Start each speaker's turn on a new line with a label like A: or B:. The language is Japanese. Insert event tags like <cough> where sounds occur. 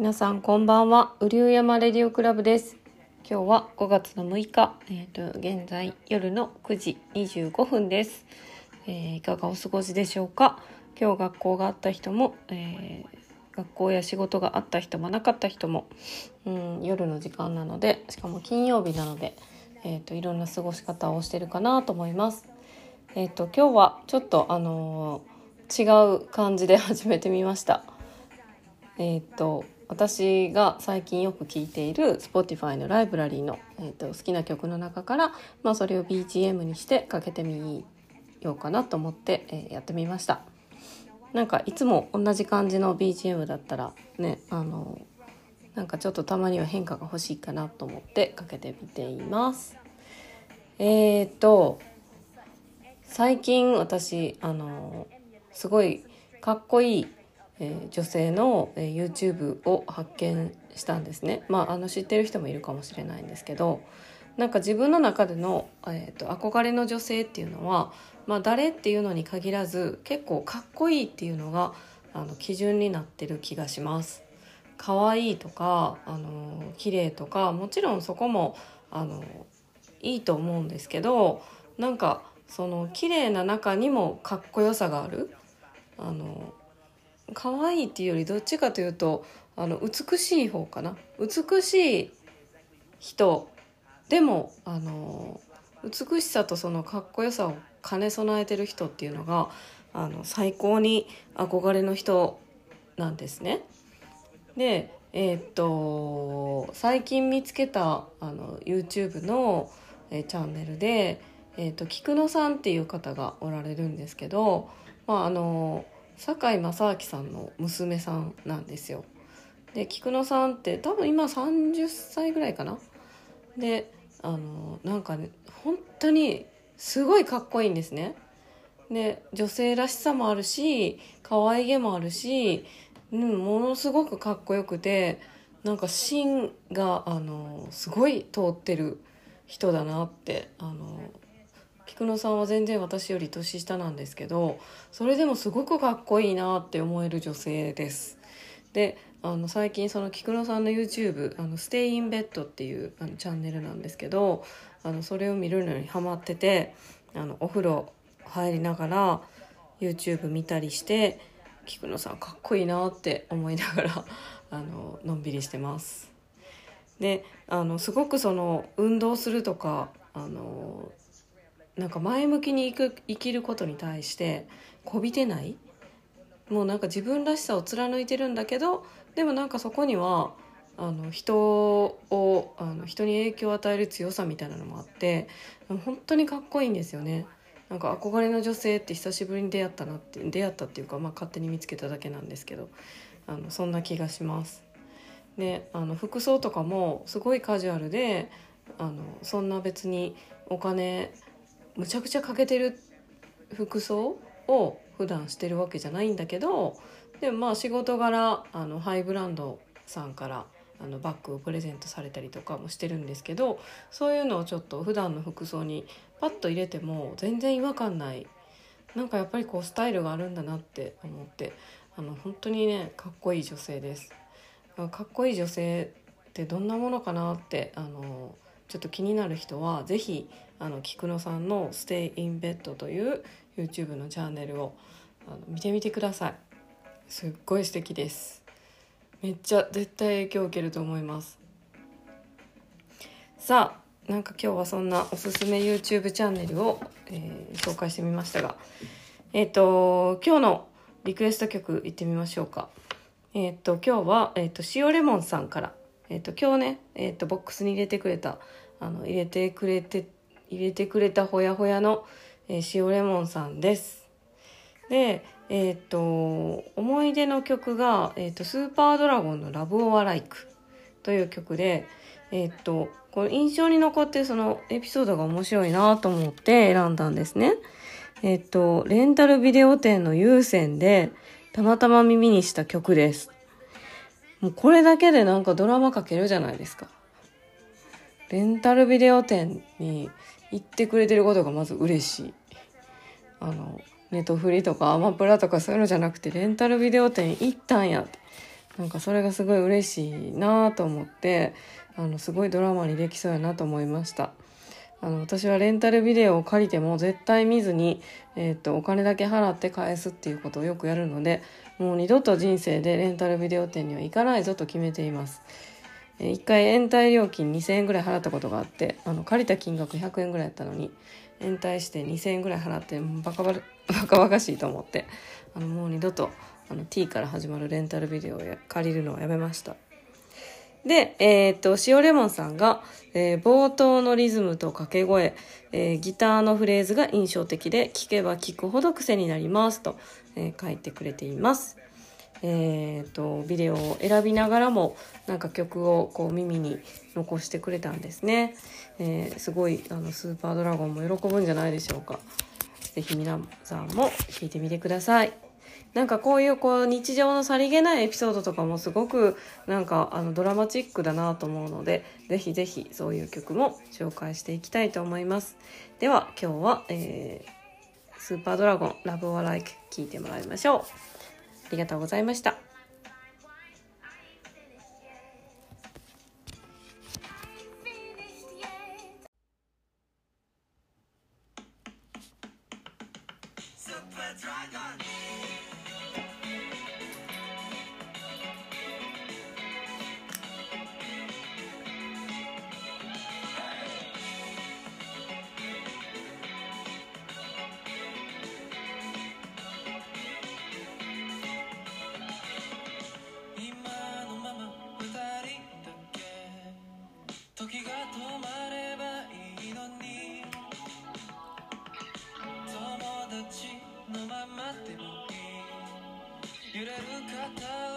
A: 皆さんこんばんは。雨竜山レディオクラブです。今日は5月の6日。えっ、ー、と現在夜の9時25分です、えー、いかがお過ごしでしょうか？今日学校があった人も、えー、学校や仕事があった人もなかった人も、うん、夜の時間なのでしかも金曜日なので、えーと、いろんな過ごし方をしてるかなと思います。えっ、ー、と今日はちょっとあの違う感じで始めてみました。えっ、と私が最近よく聴いている Spotify のライブラリーの、えーと、好きな曲の中から、まあ、それを BGM にしてかけてみようかなと思って、えー、やってみました。なんかいつも同じ感じの BGM だったらねあのなんかちょっとたまには変化が欲しいかなと思ってかけてみています。えっ、ー、と最近私あのすごいかっこいいえー、女性の、えー、YouTube を発見したんですね。まあ、あの知ってる人もいるかもしれないんですけどなんか自分の中での、えーと、憧れの女性っていうのは、まあ、誰っていうのに限らず結構かっこいいっていうのがあの基準になってる気がします。可愛いとかあの綺麗とかもちろんそこもあのいいと思うんですけどなんかその綺麗な中にもかっこよさがあるあの可愛いっていうよりどっちかというとあの美しい方かな美しい人でもあの美しさとそのかっこよさを兼ね備えてる人っていうのがあの最高に憧れの人なんですね。でえー、っと最近見つけたあの YouTube の、えチャンネルで、えー、っと菊野さんっていう方がおられるんですけど、まあ、あの堺正明さんの娘さんなんですよ。で菊野さんって多分今30歳ぐらいかな？であのなんかね本当にすごいかっこいいんですね。で女性らしさもあるし可愛げもあるし、うん、ものすごくかっこよくてなんか芯があのすごい通ってる人だなってあの菊野さんは全然私より年下なんですけどそれでもすごくかっこいいなって思える女性です。であの最近その菊野さんの YouTube「あのステインベッド」っていうあのチャンネルなんですけどあのそれを見るのにハマっててあのお風呂入りながら YouTube 見たりして菊野さんかっこいいなって思いながら <laughs> あののんびりしてます。であのすごくその運動するとかあのなんか前向きに生く生きることに対してこびてない？もうなんか自分らしさを貫いてるんだけどでもなんかそこにはあの人をあの人に影響を与える強さみたいなのもあって本当にかっこいいんですよね。なんか憧れの女性って久しぶりに出会ったなって出会ったっていうか、まあ、勝手に見つけただけなんですけどあのそんな気がします。であの服装とかもすごいカジュアルであのそんな別にお金むちゃくちゃ欠けてる服装を普段してるわけじゃないんだけどでもまあ仕事柄あのハイブランドさんからあのバッグをプレゼントされたりとかもしてるんですけどそういうのをちょっと普段の服装にパッと入れても全然違和感ないなんかやっぱりこうスタイルがあるんだなって思ってあの本当にねかっこいい女性です。かっこいい女性ってどんなものかなってあのちょっと気になる人は是非菊野さんの「Stay in Bed」という YouTube のチャンネルをあの見てみてください。すっごい素敵です。めっちゃ絶対影響を受けると思います。さあなんか今日はそんなおすすめ YouTube チャンネルを、えー、紹介してみましたがえっ、ー、と今日のリクエスト曲いってみましょうか。えっ、ー、と今日は、えーと、塩レモンさんからえっ、と今日ね、えっとボックスに入れてくれたあの入れてくれて入れてくれたほやほやの、えー、塩レモンさんです。で、えっ、と、思い出の曲が、えっ、と、スーパードラゴンのラブオアライクという曲で、えっ、と、この印象に残ってそのエピソードが面白いなと思って選んだんですね。えっ、と、レンタルビデオ店の有線でたまたま耳にした曲です。もうこれだけでなんかドラマかけるじゃないですか。レンタルビデオ店に言ってくれてることがまず嬉しい。あの、ネットフリとかアマプラとかそういうのじゃなくて、レンタルビデオ店行ったんやって。
B: なんかそれがすごい嬉しいなと思ってあのすごいドラマにできそうやなと思いましたあの私はレンタルビデオを借りても絶対見ずに、えー、っとお金だけ払って返すっていうことをよくやるのでもう二度と人生でレンタルビデオ店には行かないぞと決めています一回延滞料金2000円ぐらい払ったことがあってあの借りた金額100円ぐらいやったのに延滞して2000円ぐらい払ってバカ <laughs> バカバカしいと思ってあのもう二度とあの T から始まるレンタルビデオを借りるのをやめましたで、えー、っと、塩レモンさんが、えー、冒頭のリズムと掛け声、えー、ギターのフレーズが印象的で、聞けば聞くほど癖になりますと、え書いてくれています。えっと、ビデオを選びながらも、なんか曲をこう耳に残してくれたんですね。えすごい、あの、スーパードラゴンも喜ぶんじゃないでしょうか。ぜひ皆さんも聞いてみてください。なんかこういうこう日常のさりげないエピソードとかもすごくなんかあのドラマチックだなと思うのでぜひぜひそういう曲も紹介していきたいと思いますでは今日は、えー、スーパードラゴンラブオアライク聴いてもらいましょうありがとうございました。時が止まればいいのに。友達のままでもいい。揺れる肩を